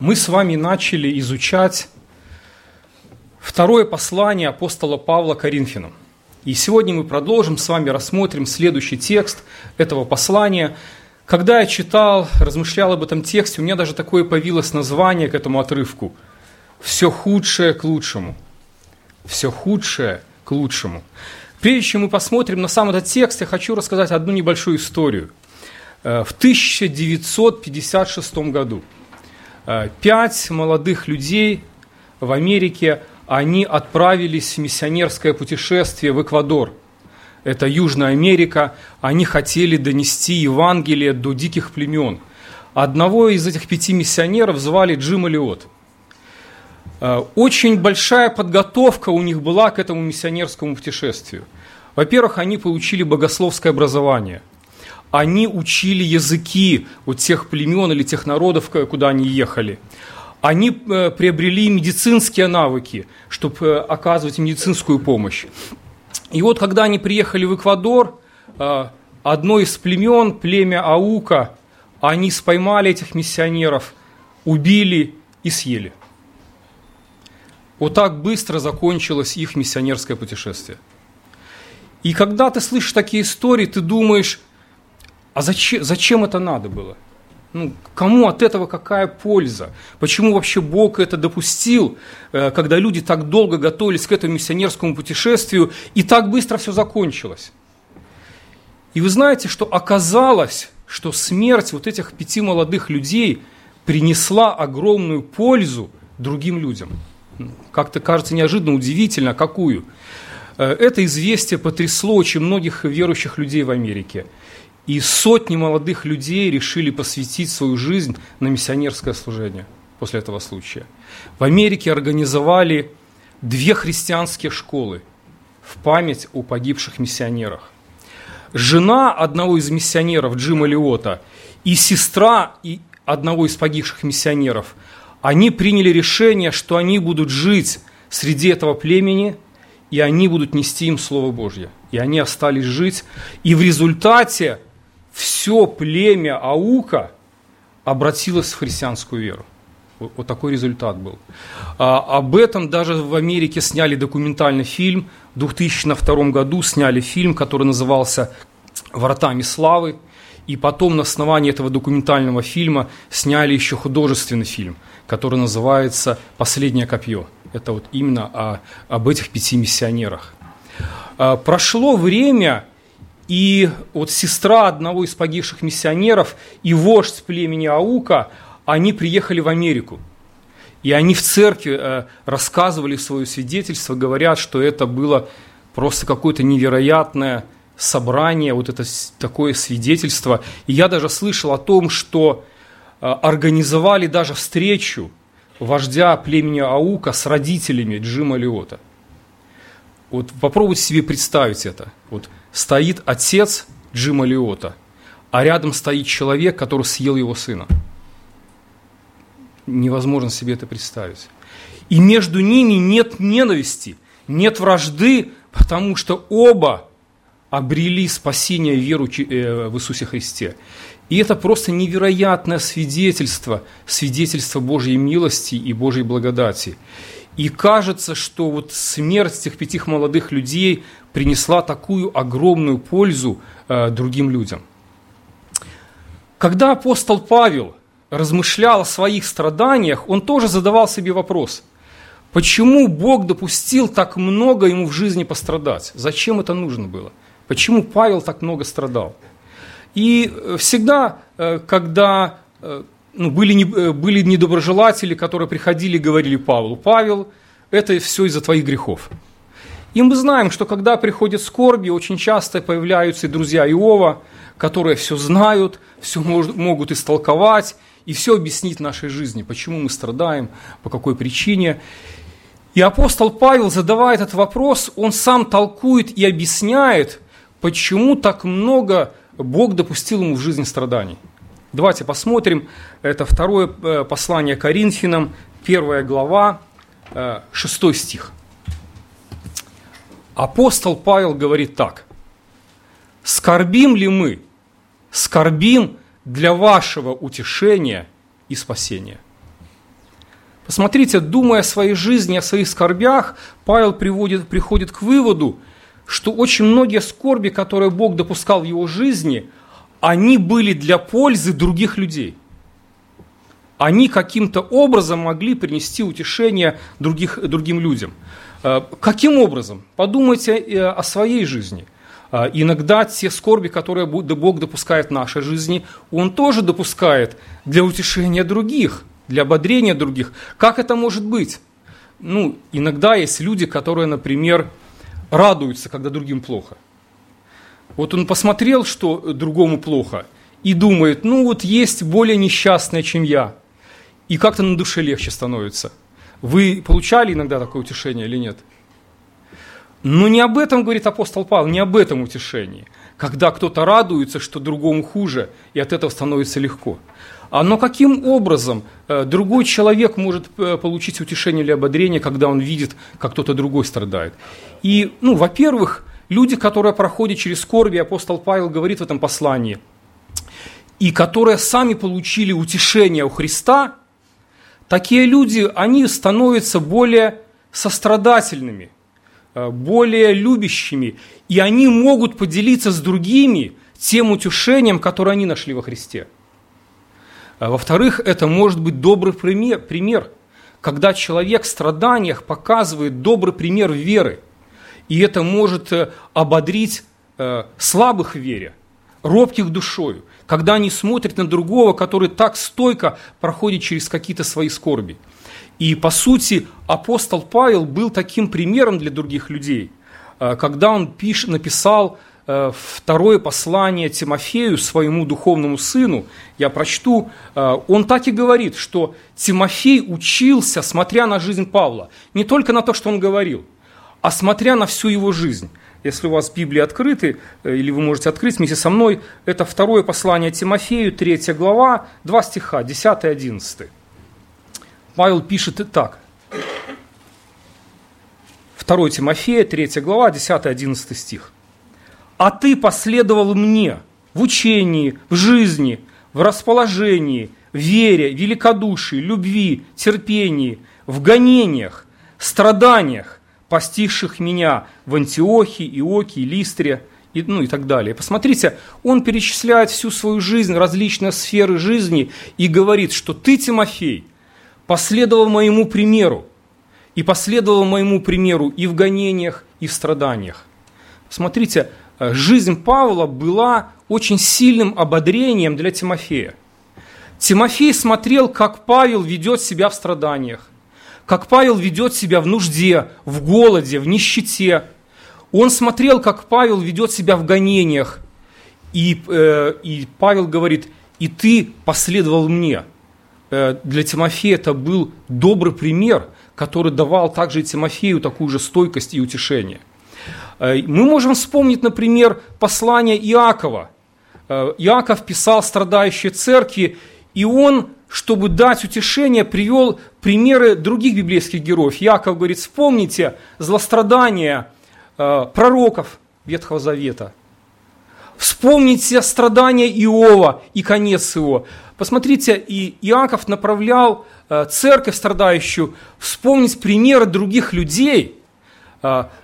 Мы с вами начали изучать второе послание апостола Павла Коринфянам. И сегодня мы продолжим с вами, рассмотрим следующий текст этого послания. Когда я читал, размышлял об этом тексте, у меня даже такое появилось название к этому отрывку. «Все худшее к лучшему». «Все худшее к лучшему». Прежде чем мы посмотрим на сам этот текст, я хочу рассказать одну небольшую историю. Э, в 1956 году – пять молодых людей в Америке, они отправились в миссионерское путешествие в Эквадор. Это Южная Америка. Они хотели донести Евангелие до диких племен. Одного из этих пяти миссионеров звали Джим Элиот. Э, очень большая подготовка у них была к этому миссионерскому путешествию. Во-первых, они получили богословское образование – они учили языки у тех племен или тех народов, куда они ехали. Они э, приобрели медицинские навыки, чтобы э, оказывать медицинскую помощь. И вот когда они приехали в Эквадор, э, одно из племен, племя Аука, они споймали этих миссионеров, убили и съели. Вот так быстро закончилось их миссионерское путешествие. И когда ты слышишь такие истории, ты думаешь, а зачем, зачем это надо было? Ну, кому от этого какая польза? Почему вообще Бог это допустил, э, когда люди так долго готовились к этому миссионерскому путешествию, и так быстро все закончилось? И вы знаете, что оказалось, что смерть вот этих пяти молодых людей принесла огромную пользу другим людям. Ну, как-то кажется неожиданно, удивительно, какую. Э, это известие потрясло очень многих верующих людей в Америке. И сотни молодых людей решили посвятить свою жизнь на миссионерское служение после этого случая. В Америке организовали две христианские школы в память о погибших миссионерах. Жена одного из миссионеров, Джима Лиота, и сестра одного из погибших миссионеров, они приняли решение, что они будут жить среди этого племени, и они будут нести им Слово Божье. И они остались жить. И в результате все племя Аука обратилось в христианскую веру. Вот, такой результат был. А, об этом даже в Америке сняли документальный фильм. В 2002 году сняли фильм, который назывался «Вратами славы». И потом на основании этого документального фильма сняли еще художественный фильм, который называется «Последнее копье». Это вот именно о, об этих пяти миссионерах. А, прошло время, и вот сестра одного из погибших миссионеров и вождь племени Аука, они приехали в Америку. И они в церкви э, рассказывали свое свидетельство, говорят, что это было просто какое-то невероятное собрание, вот это такое свидетельство. И я даже слышал о том, что э, организовали даже встречу вождя племени Аука с родителями Джима Лиота. Вот попробуйте себе представить это. Вот стоит отец Джима Лиота, а рядом стоит человек, который съел его сына. Невозможно себе это представить. И между ними нет ненависти, нет вражды, потому что оба обрели спасение веру э, в Иисусе Христе. И это просто невероятное свидетельство, свидетельство Божьей милости и Божьей благодати. И кажется, что вот смерть этих пяти молодых людей принесла такую огромную пользу э, другим людям. Когда апостол Павел размышлял о своих страданиях, он тоже задавал себе вопрос, почему Бог допустил так много ему в жизни пострадать? Зачем это нужно было? Почему Павел так много страдал? И э, всегда, э, когда э, ну, были, не, были недоброжелатели, которые приходили и говорили Павлу, Павел, это все из-за твоих грехов. И мы знаем, что когда приходят скорби, очень часто появляются и друзья Иова, которые все знают, все мож, могут истолковать и все объяснить нашей жизни, почему мы страдаем, по какой причине. И апостол Павел, задавая этот вопрос, он сам толкует и объясняет, почему так много Бог допустил ему в жизни страданий. Давайте посмотрим. Это второе э, послание Коринфянам, первая глава, э, шестой стих. Апостол Павел говорит так. «Скорбим ли мы? Скорбим для вашего утешения и спасения». Посмотрите, думая о своей жизни, о своих скорбях, Павел приводит, приходит к выводу, что очень многие скорби, которые Бог допускал в его жизни, они были для пользы других людей. Они каким-то образом могли принести утешение других, другим людям. Э, каким образом? Подумайте э, о своей жизни – а, иногда те скорби, которые Бог допускает в нашей жизни, Он тоже допускает для утешения других, для ободрения других. Как это может быть? Ну, иногда есть люди, которые, например, радуются, когда другим плохо. Вот он посмотрел, что другому плохо, и думает, ну вот есть более несчастные, чем я. И как-то на душе легче становится. Вы получали иногда такое утешение или нет? Но не об этом говорит апостол Павел, не об этом утешении. Когда кто-то радуется, что другому хуже, и от этого становится легко. А но каким образом э, другой человек может э, получить утешение или ободрение, когда он видит, как кто-то другой страдает? И, ну, во-первых, люди, которые проходят через скорби, апостол Павел говорит в этом послании, и которые сами получили утешение у Христа, такие люди, они становятся более сострадательными – Э, более любящими, и они могут поделиться с другими тем утешением, которое они нашли во Христе. А во-вторых, это может быть добрый пример, пример, когда человек в страданиях показывает добрый пример веры, и это может э, ободрить э, слабых в вере, робких душою, когда они смотрят на другого, который так стойко проходит через какие-то свои скорби – и, по сути, апостол Павел был таким примером для других людей, э, когда он пиш, написал э, второе послание Тимофею, своему духовному сыну, я прочту, э, он так и говорит, что Тимофей учился, смотря на жизнь Павла, не только на то, что он говорил, а смотря на всю его жизнь. Если у вас Библия открыты, или вы можете открыть вместе со мной, это второе послание Тимофею, 3 глава, 2 стиха, 10 и 11. Павел пишет и так. 2 Тимофея, 3 глава, 10-11 стих. «А ты последовал мне в учении, в жизни, в расположении, в вере, великодушии, любви, терпении, в гонениях, страданиях, постигших меня в Антиохии, Иоке, Листре, и, ну и так далее. Посмотрите, он перечисляет всю свою жизнь, различные сферы жизни и говорит, что ты, Тимофей – последовал моему примеру, и последовал моему примеру и в гонениях, и в страданиях. Смотрите, жизнь Павла была очень сильным ободрением для Тимофея. Тимофей смотрел, как Павел ведет себя в страданиях, как Павел ведет себя в нужде, в голоде, в нищете. Он смотрел, как Павел ведет себя в гонениях. И, э, и Павел говорит, и ты последовал мне – Э, для Тимофея это был добрый пример, который давал также и Тимофею такую же стойкость и утешение. Э, мы можем вспомнить, например, послание Иакова. Э, Иаков писал страдающей церкви, и он, чтобы дать утешение, привел примеры других библейских героев. Иаков говорит, вспомните злострадания пророков Ветхого Завета. Вспомните страдания Иова и конец его. Посмотрите, и Иаков направлял э, церковь страдающую вспомнить примеры других людей, э,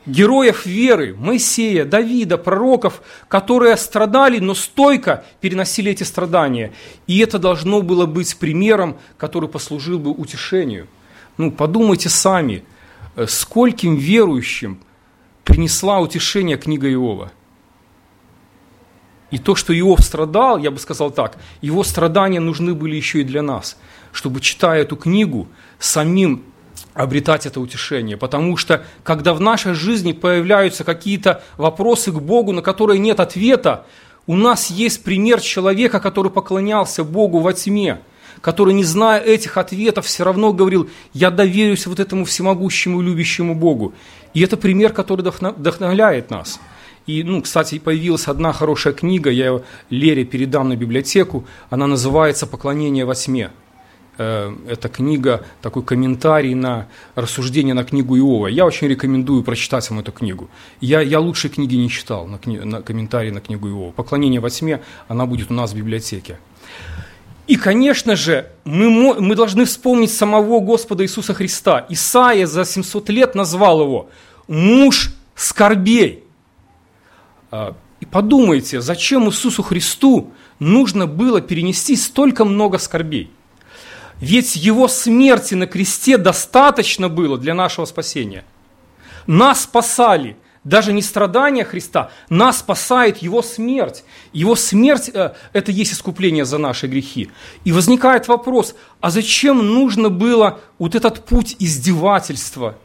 героев веры, Моисея, Давида, пророков, которые страдали, но стойко переносили эти страдания. И это должно было быть примером, который послужил бы утешению. Ну, подумайте сами, э, скольким верующим принесла утешение книга Иова – и то, что Иов страдал, я бы сказал так, его страдания нужны были еще и для нас, чтобы, читая эту книгу, самим обретать это утешение. Потому что, когда в нашей жизни появляются какие-то вопросы к Богу, на которые нет ответа, у нас есть пример человека, который поклонялся Богу во тьме, который, не зная этих ответов, все равно говорил, я доверюсь вот этому всемогущему любящему Богу. И это пример, который вдохновляет нас – и, ну, кстати, появилась одна хорошая книга, я ее Лере передам на библиотеку, она называется «Поклонение во тьме». Э, это книга, такой комментарий на рассуждение на книгу Иова. Я очень рекомендую прочитать вам эту книгу. Я, я лучшей книги не читал, на, кни, на комментарий на книгу Иова. «Поклонение во тьме», она будет у нас в библиотеке. И, конечно же, мы, мы должны вспомнить самого Господа Иисуса Христа. Исаия за 700 лет назвал его «муж скорбей». А, и подумайте, зачем Иисусу Христу нужно было перенести столько много скорбей? Ведь его смерти на кресте достаточно было для нашего спасения. Нас спасали даже не страдания Христа, нас спасает Его смерть. Его смерть э, – это есть искупление за наши грехи. И возникает вопрос, а зачем нужно было вот этот путь издевательства?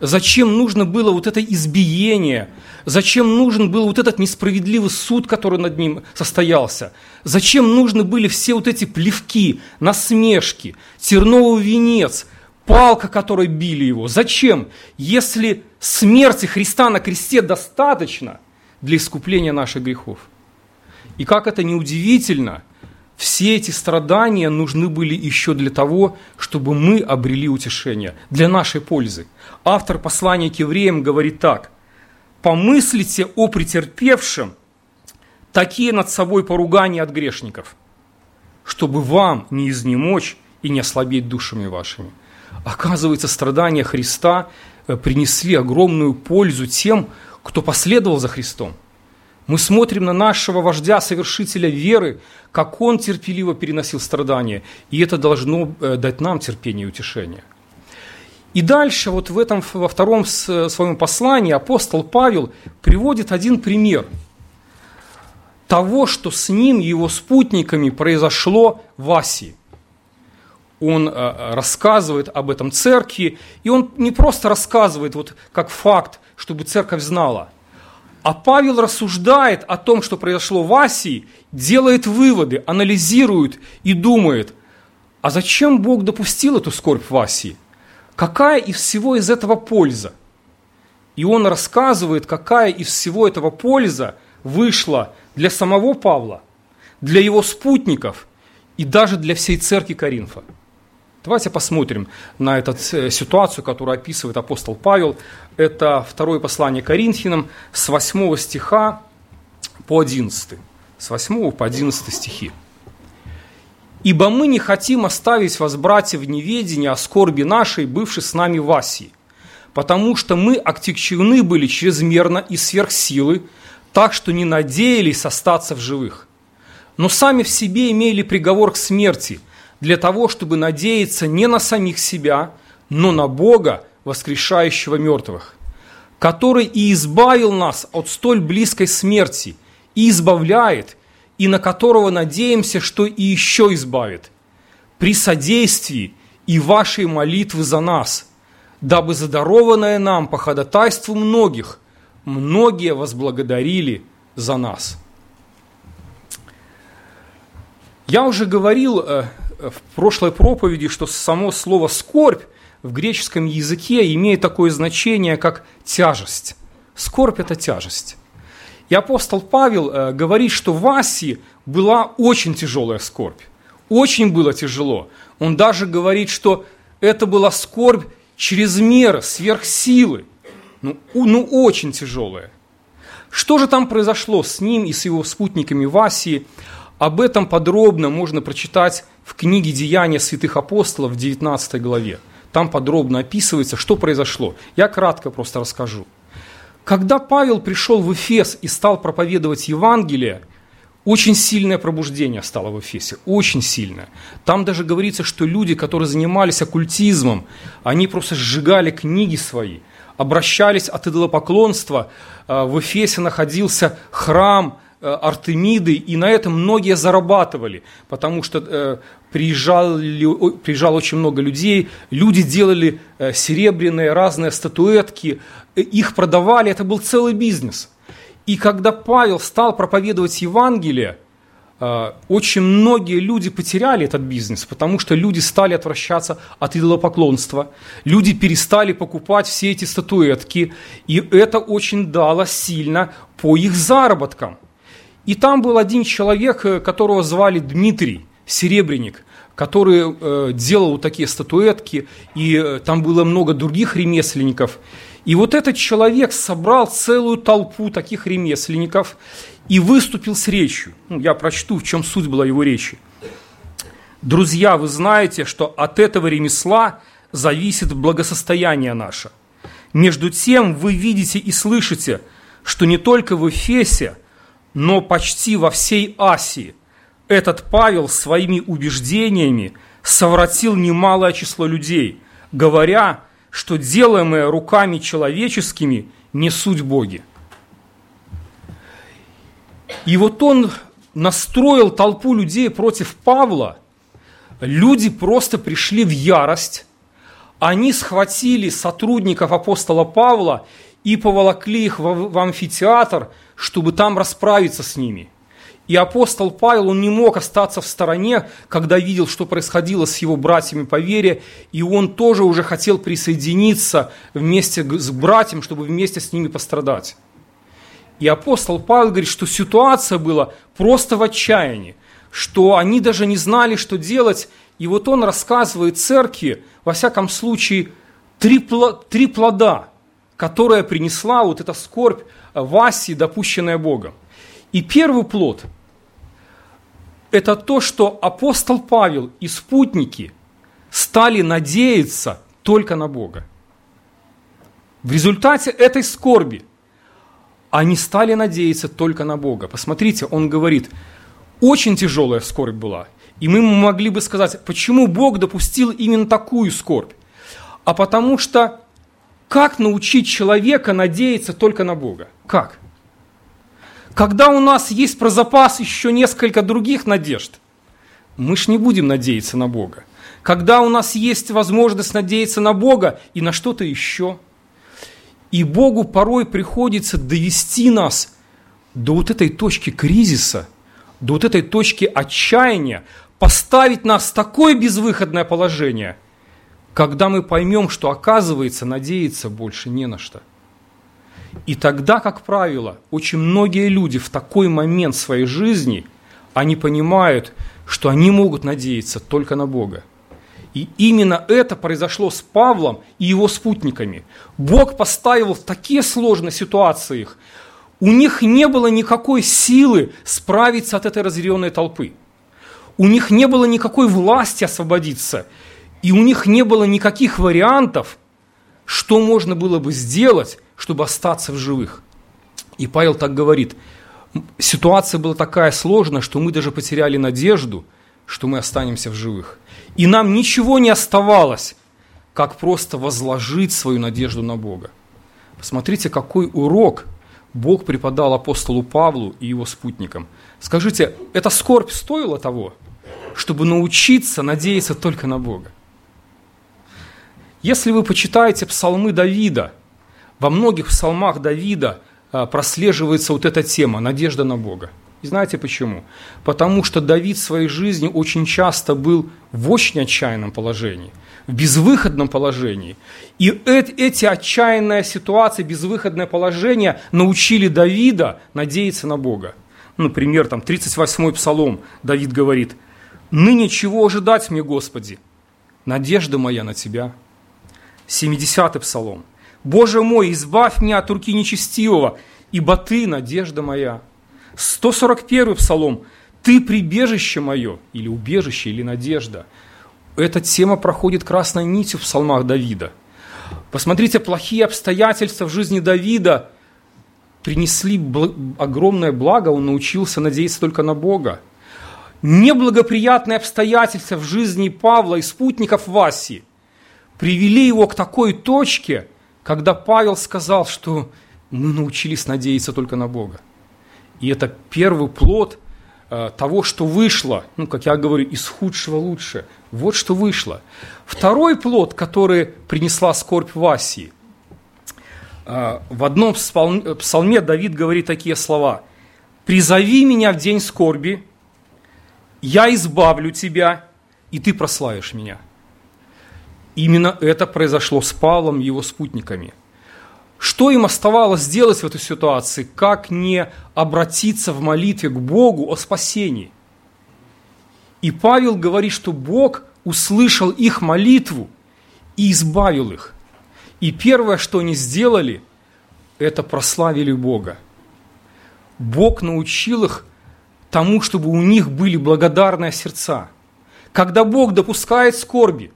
Зачем нужно было вот это избиение? Зачем нужен был вот этот несправедливый суд, который над ним состоялся? Зачем нужны были все вот эти плевки, насмешки, терновый венец, палка, которой били его? Зачем? Если смерти Христа на кресте достаточно для искупления наших грехов. И как это неудивительно, все эти страдания нужны были еще для того, чтобы мы обрели утешение, для нашей пользы. Автор послания к евреям говорит так. «Помыслите о претерпевшем такие над собой поругания от грешников, чтобы вам не изнемочь и не ослабеть душами вашими». Оказывается, страдания Христа Э, принесли огромную пользу тем, кто последовал за Христом. Мы смотрим на нашего вождя, совершителя веры, как он терпеливо переносил страдания, и это должно э, дать нам терпение и утешение. И дальше, вот в этом, во втором своем послании апостол Павел приводит один пример того, что с ним и его спутниками произошло в Асии он э, рассказывает об этом церкви, и он не просто рассказывает вот как факт, чтобы церковь знала, а Павел рассуждает о том, что произошло в Асии, делает выводы, анализирует и думает, а зачем Бог допустил эту скорбь в Асии? Какая из всего из этого польза? И он рассказывает, какая из всего этого польза вышла для самого Павла, для его спутников и даже для всей церкви Коринфа. Давайте посмотрим на эту э, ситуацию, которую описывает апостол Павел. Это второе послание Коринфянам с 8 стиха по 11. С 8 по 11 стихи. «Ибо мы не хотим оставить вас, братья, в неведении о скорби нашей, бывшей с нами в Асии, потому что мы отягчены были чрезмерно и сверх силы, так что не надеялись остаться в живых. Но сами в себе имели приговор к смерти – для того, чтобы надеяться не на самих себя, но на Бога, воскрешающего мертвых, который и избавил нас от столь близкой смерти, и избавляет, и на которого надеемся, что и еще избавит, при содействии и вашей молитвы за нас, дабы задарованное нам по ходатайству многих, многие возблагодарили за нас. Я уже говорил э, в прошлой проповеди, что само слово «скорбь» в греческом языке имеет такое значение, как тяжесть. Скорбь – это тяжесть. И апостол Павел э, говорит, что в Асии была очень тяжелая скорбь. Очень было тяжело. Он даже говорит, что это была скорбь через меры, сверх силы. Ну, ну, очень тяжелая. Что же там произошло с ним и с его спутниками в Асии? Об этом подробно можно прочитать в книге «Деяния святых апостолов» в 19 главе. Там подробно описывается, что произошло. Я кратко просто расскажу. Когда Павел пришел в Эфес и стал проповедовать Евангелие, очень сильное пробуждение стало в Эфесе, очень сильное. Там даже говорится, что люди, которые занимались оккультизмом, они просто сжигали книги свои, обращались от идолопоклонства. Э, в Эфесе находился храм Артемиды, и на этом многие зарабатывали, потому что э, приезжали, приезжало очень много людей, люди делали э, серебряные разные статуэтки, э, их продавали, это был целый бизнес. И когда Павел стал проповедовать Евангелие, э, очень многие люди потеряли этот бизнес, потому что люди стали отвращаться от идолопоклонства, люди перестали покупать все эти статуэтки, и это очень дало сильно по их заработкам. И там был один человек, э, которого звали Дмитрий, серебряник, который э, делал такие статуэтки, и э, там было много других ремесленников. И вот этот человек собрал целую толпу таких ремесленников и выступил с речью. Ну, я прочту, в чем суть была его речи. Друзья, вы знаете, что от этого ремесла зависит благосостояние наше. Между тем вы видите и слышите, что не только в Эфесе, но почти во всей Асии. Этот Павел своими убеждениями совратил немалое число людей, говоря, что делаемое руками человеческими не суть Боги. И вот он настроил толпу людей против Павла, люди просто пришли в ярость, они схватили сотрудников апостола Павла и поволокли их в амфитеатр, чтобы там расправиться с ними. И апостол Павел, он не мог остаться в стороне, когда видел, что происходило с его братьями по вере, и он тоже уже хотел присоединиться вместе с братьям, чтобы вместе с ними пострадать. И апостол Павел говорит, что ситуация была просто в отчаянии, что они даже не знали, что делать. И вот он рассказывает церкви, во всяком случае, три, три плода, которые принесла вот эта скорбь в Асии, допущенная Богом. И первый плод – это то, что апостол Павел и спутники стали надеяться только на Бога. В результате этой скорби – они стали надеяться только на Бога. Посмотрите, он говорит, очень тяжелая скорбь была. И мы могли бы сказать, почему Бог допустил именно такую скорбь? А потому что как научить человека надеяться только на Бога? Как? Когда у нас есть про запас еще несколько других надежд, мы ж не будем надеяться на Бога. Когда у нас есть возможность надеяться на Бога и на что-то еще – и Богу порой приходится довести нас до вот этой точки кризиса, до вот этой точки отчаяния, поставить нас в такое безвыходное положение, когда мы поймем, что оказывается надеяться больше не на что. И тогда, как правило, очень многие люди в такой момент своей жизни, они понимают, что они могут надеяться только на Бога. И именно это произошло с Павлом и его спутниками. Бог поставил в такие сложные ситуации их. У них не было никакой силы справиться от этой разъяренной толпы. У них не было никакой власти освободиться. И у них не было никаких вариантов, что можно было бы сделать, чтобы остаться в живых. И Павел так говорит, ситуация была такая сложная, что мы даже потеряли надежду, что мы останемся в живых. И нам ничего не оставалось, как просто возложить свою надежду на Бога. Посмотрите, какой урок Бог преподал апостолу Павлу и его спутникам. Скажите, эта скорбь стоила того, чтобы научиться надеяться только на Бога? Если вы почитаете псалмы Давида, во многих псалмах Давида а, прослеживается вот эта тема – надежда на Бога. И знаете почему? Потому что Давид в своей жизни очень часто был в очень отчаянном положении, в безвыходном положении. И эти отчаянные ситуации, безвыходное положение научили Давида надеяться на Бога. Например, там 38-й псалом Давид говорит, «Ныне чего ожидать мне, Господи? Надежда моя на Тебя». 70-й псалом, «Боже мой, избавь меня от руки нечестивого, ибо Ты – надежда моя». 141 псалом «Ты прибежище мое» или «убежище» или «надежда». Эта тема проходит красной нитью в псалмах Давида. Посмотрите, плохие обстоятельства в жизни Давида принесли огромное благо, он научился надеяться только на Бога. Неблагоприятные обстоятельства в жизни Павла и спутников Васи привели его к такой точке, когда Павел сказал, что мы научились надеяться только на Бога. И это первый плод э, того, что вышло, ну, как я говорю, из худшего лучше. Вот что вышло. Второй плод, который принесла скорбь в Асии. Э, в одном псалме Давид говорит такие слова. «Призови меня в день скорби, я избавлю тебя, и ты прославишь меня». Именно это произошло с Павлом и его спутниками – что им оставалось сделать в этой ситуации, как не обратиться в молитве к Богу о спасении? И Павел говорит, что Бог услышал их молитву и избавил их. И первое, что они сделали, это прославили Бога. Бог научил их тому, чтобы у них были благодарные сердца. когда Бог допускает скорби,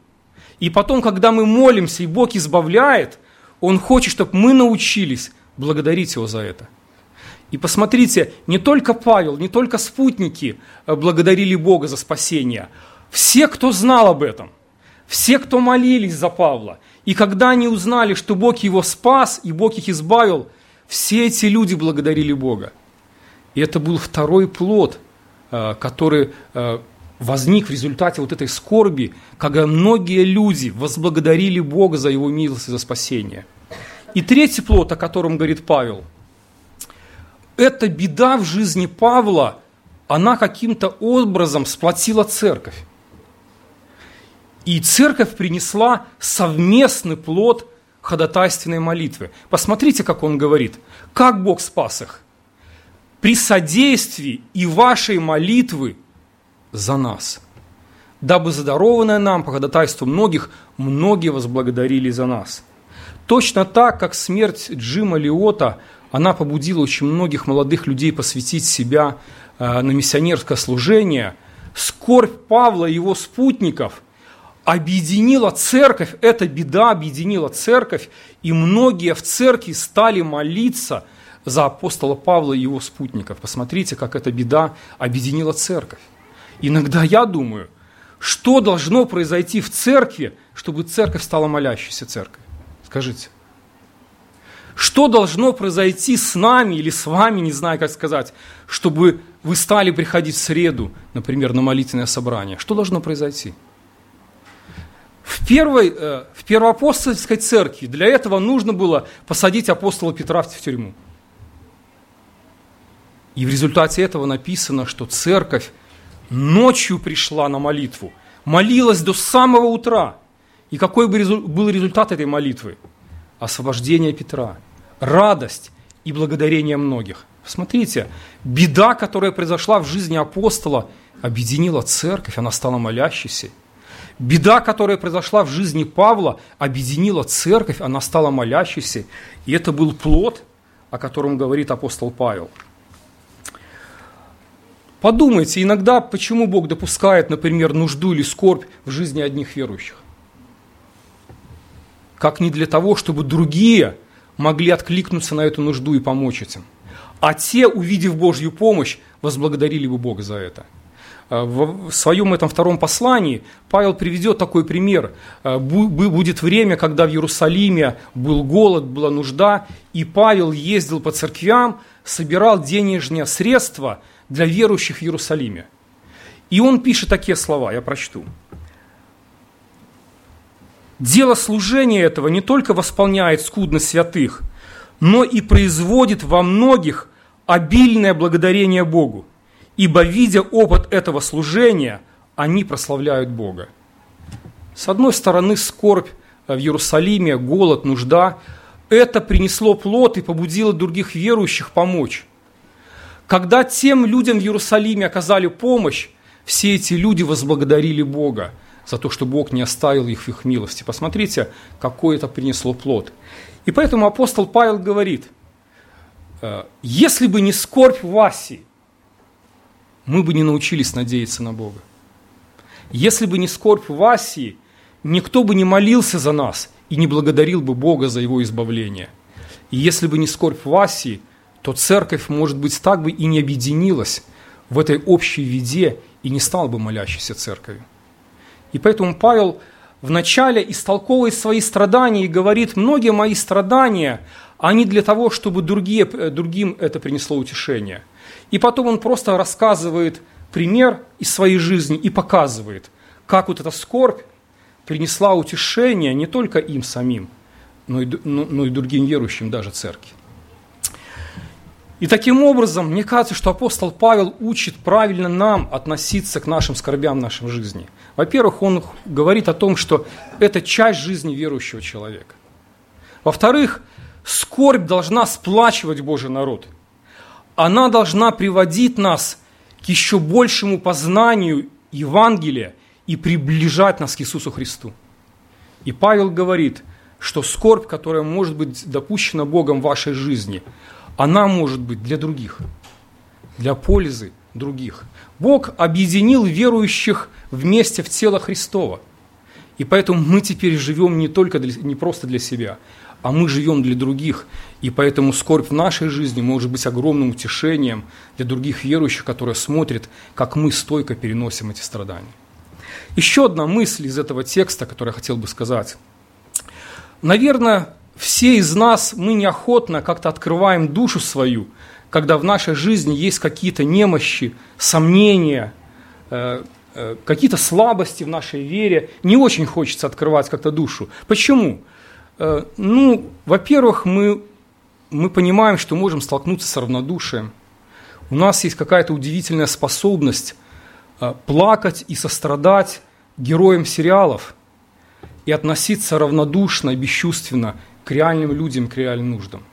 и потом, когда мы молимся, и Бог избавляет, Он хочет, чтобы мы научились благодарить Его за это. И посмотрите, не только Павел, не только спутники э, благодарили Бога за спасение. Все, кто знал об этом, все, кто молились за Павла, и когда они узнали, что Бог его спас и Бог их избавил, все эти люди благодарили Бога. И это был второй плод, э, который э, возник в результате вот этой скорби, когда многие люди возблагодарили Бога за его милость и за спасение. И третий плод, о котором говорит Павел, эта беда в жизни Павла, она каким-то образом сплотила церковь. И церковь принесла совместный плод ходатайственной молитвы. Посмотрите, как он говорит. Как Бог спас их? При содействии и вашей молитвы за нас. Дабы задарованное нам по ходатайству многих, многие возблагодарили за нас. Точно так, как смерть Джима Лиота, она побудила очень многих молодых людей посвятить себя э, на миссионерское служение, скорбь Павла и его спутников объединила церковь, эта беда объединила церковь, и многие в церкви стали молиться за апостола Павла и его спутников. Посмотрите, как эта беда объединила церковь. Иногда я думаю, что должно произойти в церкви, чтобы церковь стала молящейся церковью? Скажите. Что должно произойти с нами или с вами, не знаю, как сказать, чтобы вы стали приходить в среду, например, на молитвенное собрание? Что должно произойти? В, первой, э, в первоапостольской церкви для этого нужно было посадить апостола Петра в тюрьму. И в результате этого написано, что церковь ночью пришла на молитву, молилась до самого утра. И какой бы был результат этой молитвы? Освобождение Петра, радость и благодарение многих. Посмотрите, беда, которая произошла в жизни апостола, объединила церковь, она стала молящейся. Беда, которая произошла в жизни Павла, объединила церковь, она стала молящейся. И это был плод, о котором говорит апостол Павел – Подумайте иногда, почему Бог допускает, например, нужду или скорбь в жизни одних верующих. Как не для того, чтобы другие могли откликнуться на эту нужду и помочь этим. А те, увидев Божью помощь, возблагодарили бы Бога за это. А, в своем этом втором послании Павел приведет такой пример. А, будет время, когда в Иерусалиме был голод, была нужда, и Павел ездил по церквям, собирал денежные средства – для верующих в Иерусалиме. И он пишет такие слова, я прочту. Дело служения этого не только восполняет скудность святых, но и производит во многих обильное благодарение Богу, ибо, видя опыт этого служения, они прославляют Бога. С одной стороны, скорбь в Иерусалиме, голод, нужда – это принесло плод и побудило других верующих помочь. Когда тем людям в Иерусалиме оказали помощь, все эти люди возблагодарили Бога за то, что Бог не оставил их в их милости. Посмотрите, какой это принесло плод. И поэтому апостол Павел говорит, «Э, если бы не скорбь в Асии, мы бы не научились надеяться на Бога. Если бы не скорбь в Асии, никто бы не молился за нас и не благодарил бы Бога за его избавление. И если бы не скорбь в Асии – то церковь, может быть, так бы и не объединилась в этой общей виде и не стала бы молящейся церковью. И поэтому Павел вначале истолковывает свои страдания и говорит, многие мои страдания, они для того, чтобы другие, другим это принесло утешение. И потом он просто рассказывает пример из своей жизни и показывает, как вот эта скорбь принесла утешение не только им самим, но и, но, но и другим верующим даже церкви. И таким образом, мне кажется, что апостол Павел учит правильно нам относиться к нашим скорбям в нашей жизни. Во-первых, он говорит о том, что это часть жизни верующего человека. Во-вторых, скорбь должна сплачивать Божий народ. Она должна приводить нас к еще большему познанию Евангелия и приближать нас к Иисусу Христу. И Павел говорит, что скорбь, которая может быть допущена Богом в вашей жизни – она может быть для других, для пользы других. Бог объединил верующих вместе в тело Христова. И поэтому мы теперь живем не только для, не просто для себя, а мы живем для других. И поэтому скорбь в нашей жизни может быть огромным утешением для других верующих, которые смотрят, как мы стойко переносим эти страдания. Еще одна мысль из этого текста, которую я хотел бы сказать. Наверное, все из нас, мы неохотно как-то открываем душу свою, когда в нашей жизни есть какие-то немощи, сомнения, э, э, какие-то слабости в нашей вере. Не очень хочется открывать как-то душу. Почему? Э, ну, во-первых, мы, мы понимаем, что можем столкнуться с равнодушием. У нас есть какая-то удивительная способность плакать и сострадать героям сериалов и относиться равнодушно, бесчувственно к реальным людям, к реальным нуждам.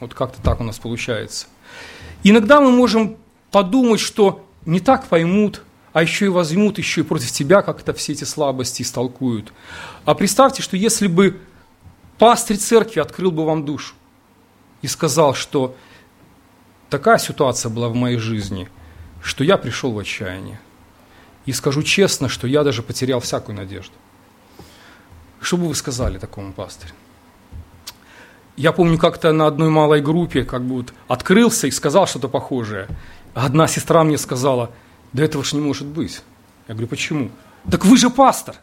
Вот как-то так у нас получается. Иногда мы можем подумать, что не так поймут, а еще и возьмут еще и против тебя как-то все эти слабости истолкуют. А представьте, что если бы пастырь церкви открыл бы вам душу и сказал, что такая ситуация была в моей жизни, что я пришел в отчаяние. И скажу честно, что я даже потерял всякую надежду. Что бы вы сказали такому пастырю? Я помню, как-то на одной малой группе как бы вот открылся и сказал что-то похожее. одна сестра мне сказала, да этого ж не может быть. Я говорю, почему? Так вы же пастор.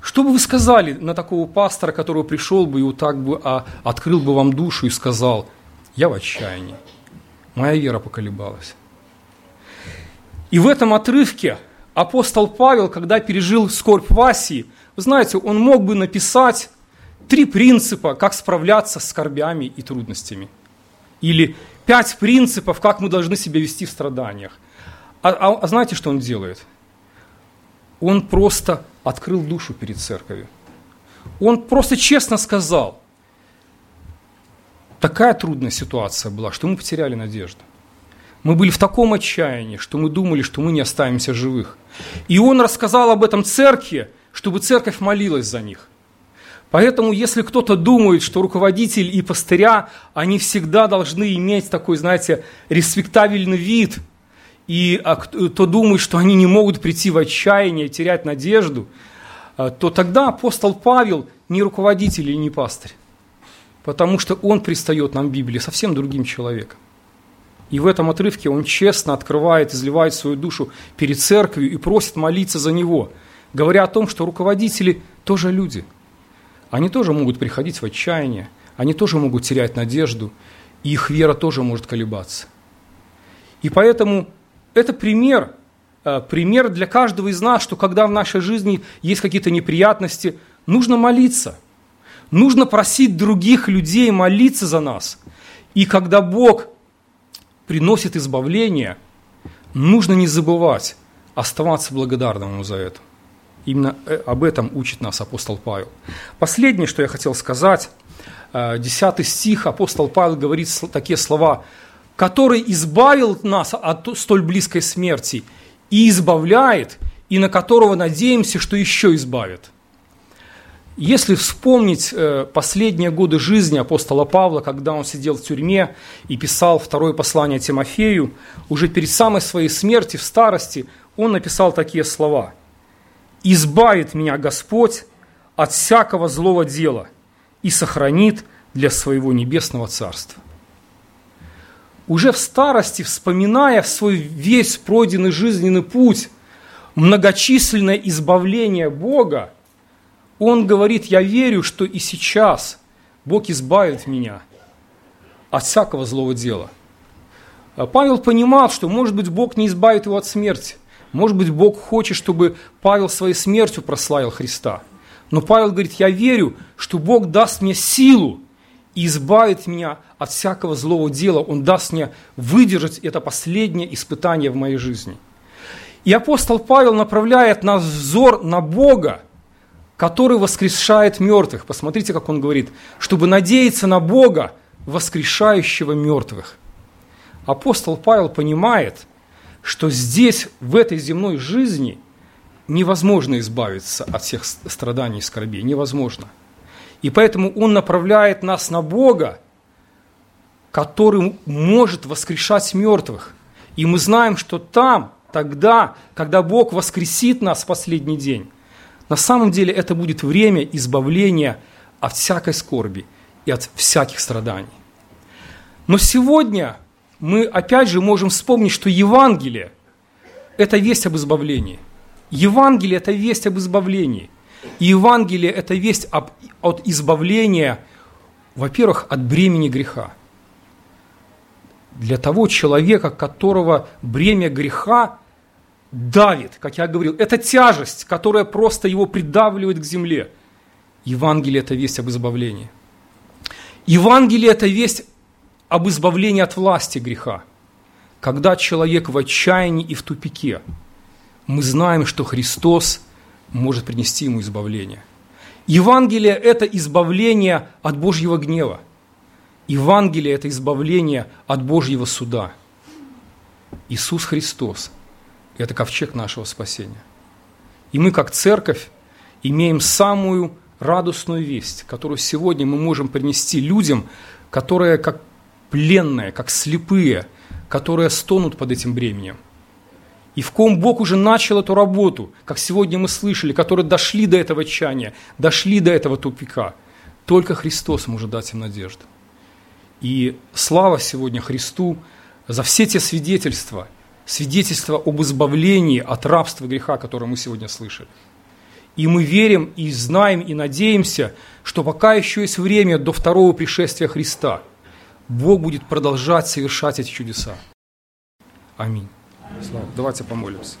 Что бы вы сказали на такого пастора, который пришел бы и вот так бы а, открыл бы вам душу и сказал, я в отчаянии, моя вера поколебалась. И в этом отрывке апостол Павел, когда пережил скорбь Васии, вы знаете, он мог бы написать три принципа, как справляться с скорбями и трудностями. Или пять принципов, как мы должны себя вести в страданиях. А, а, а знаете, что он делает? Он просто открыл душу перед церковью. Он просто честно сказал, такая трудная ситуация была, что мы потеряли надежду. Мы были в таком отчаянии, что мы думали, что мы не останемся живых. И он рассказал об этом церкви, чтобы церковь молилась за них – Поэтому, если кто-то думает, что руководитель и пастыря, они всегда должны иметь такой, знаете, респектабельный вид, и а, кто думает, что они не могут прийти в отчаяние, терять надежду, а, то тогда апостол Павел не руководитель и не пастырь, потому что он пристает нам в Библии совсем другим человеком. И в этом отрывке он честно открывает, изливает свою душу перед церковью и просит молиться за него, говоря о том, что руководители тоже люди – они тоже могут приходить в отчаяние, они тоже могут терять надежду, и их вера тоже может колебаться. И поэтому это пример, э, пример для каждого из нас, что когда в нашей жизни есть какие-то неприятности, нужно молиться. Нужно просить других людей молиться за нас. И когда Бог приносит избавление, нужно не забывать оставаться благодарным Ему за это. Именно э, об этом учит нас апостол Павел. Последнее, что я хотел сказать, э, десятый стих, апостол Павел говорит такие слова, «который избавил нас от столь близкой смерти и избавляет, и на которого надеемся, что еще избавит». Если вспомнить э, последние годы жизни апостола Павла, когда он сидел в тюрьме и писал второе послание Тимофею, уже перед самой своей смерти в старости он написал такие слова – избавит меня Господь от всякого злого дела и сохранит для своего небесного царства. Уже в старости, вспоминая свой весь пройденный жизненный путь, многочисленное избавление Бога, он говорит, я верю, что и сейчас Бог избавит меня от всякого злого дела. Павел понимал, что, может быть, Бог не избавит его от смерти – может быть, Бог хочет, чтобы Павел своей смертью прославил Христа. Но Павел говорит, я верю, что Бог даст мне силу и избавит меня от всякого злого дела. Он даст мне выдержать это последнее испытание в моей жизни. И апостол Павел направляет наш взор на Бога, который воскрешает мертвых. Посмотрите, как он говорит, чтобы надеяться на Бога, воскрешающего мертвых. Апостол Павел понимает – что здесь, в этой земной жизни, невозможно избавиться от всех страданий и скорбей, невозможно. И поэтому Он направляет нас на Бога, который может воскрешать мертвых. И мы знаем, что там, тогда, когда Бог воскресит нас в последний день, на самом деле это будет время избавления от всякой скорби и от всяких страданий. Но сегодня мы опять же можем вспомнить, что Евангелие – это весть об избавлении. Евангелие – это весть об избавлении. И Евангелие – это весть об, от избавления, во-первых, от бремени греха. Для того человека, которого бремя греха давит, как я говорил, это тяжесть, которая просто его придавливает к земле. Евангелие – это весть об избавлении. Евангелие – это весть об избавлении от власти греха. Когда человек в отчаянии и в тупике, мы знаем, что Христос может принести ему избавление. Евангелие – это избавление от Божьего гнева. Евангелие – это избавление от Божьего суда. Иисус Христос – это ковчег нашего спасения. И мы, как церковь, имеем самую радостную весть, которую сегодня мы можем принести людям, которые как пленные, как слепые, которые стонут под этим бременем. И в ком Бог уже начал эту работу, как сегодня мы слышали, которые дошли до этого чаяния, дошли до этого тупика. Только Христос может дать им надежду. И слава сегодня Христу за все те свидетельства, свидетельства об избавлении от рабства греха, которые мы сегодня слышали. И мы верим и знаем и надеемся, что пока еще есть время до второго пришествия Христа, Бог будет продолжать совершать эти чудеса. Аминь. Слава. Давайте помолимся.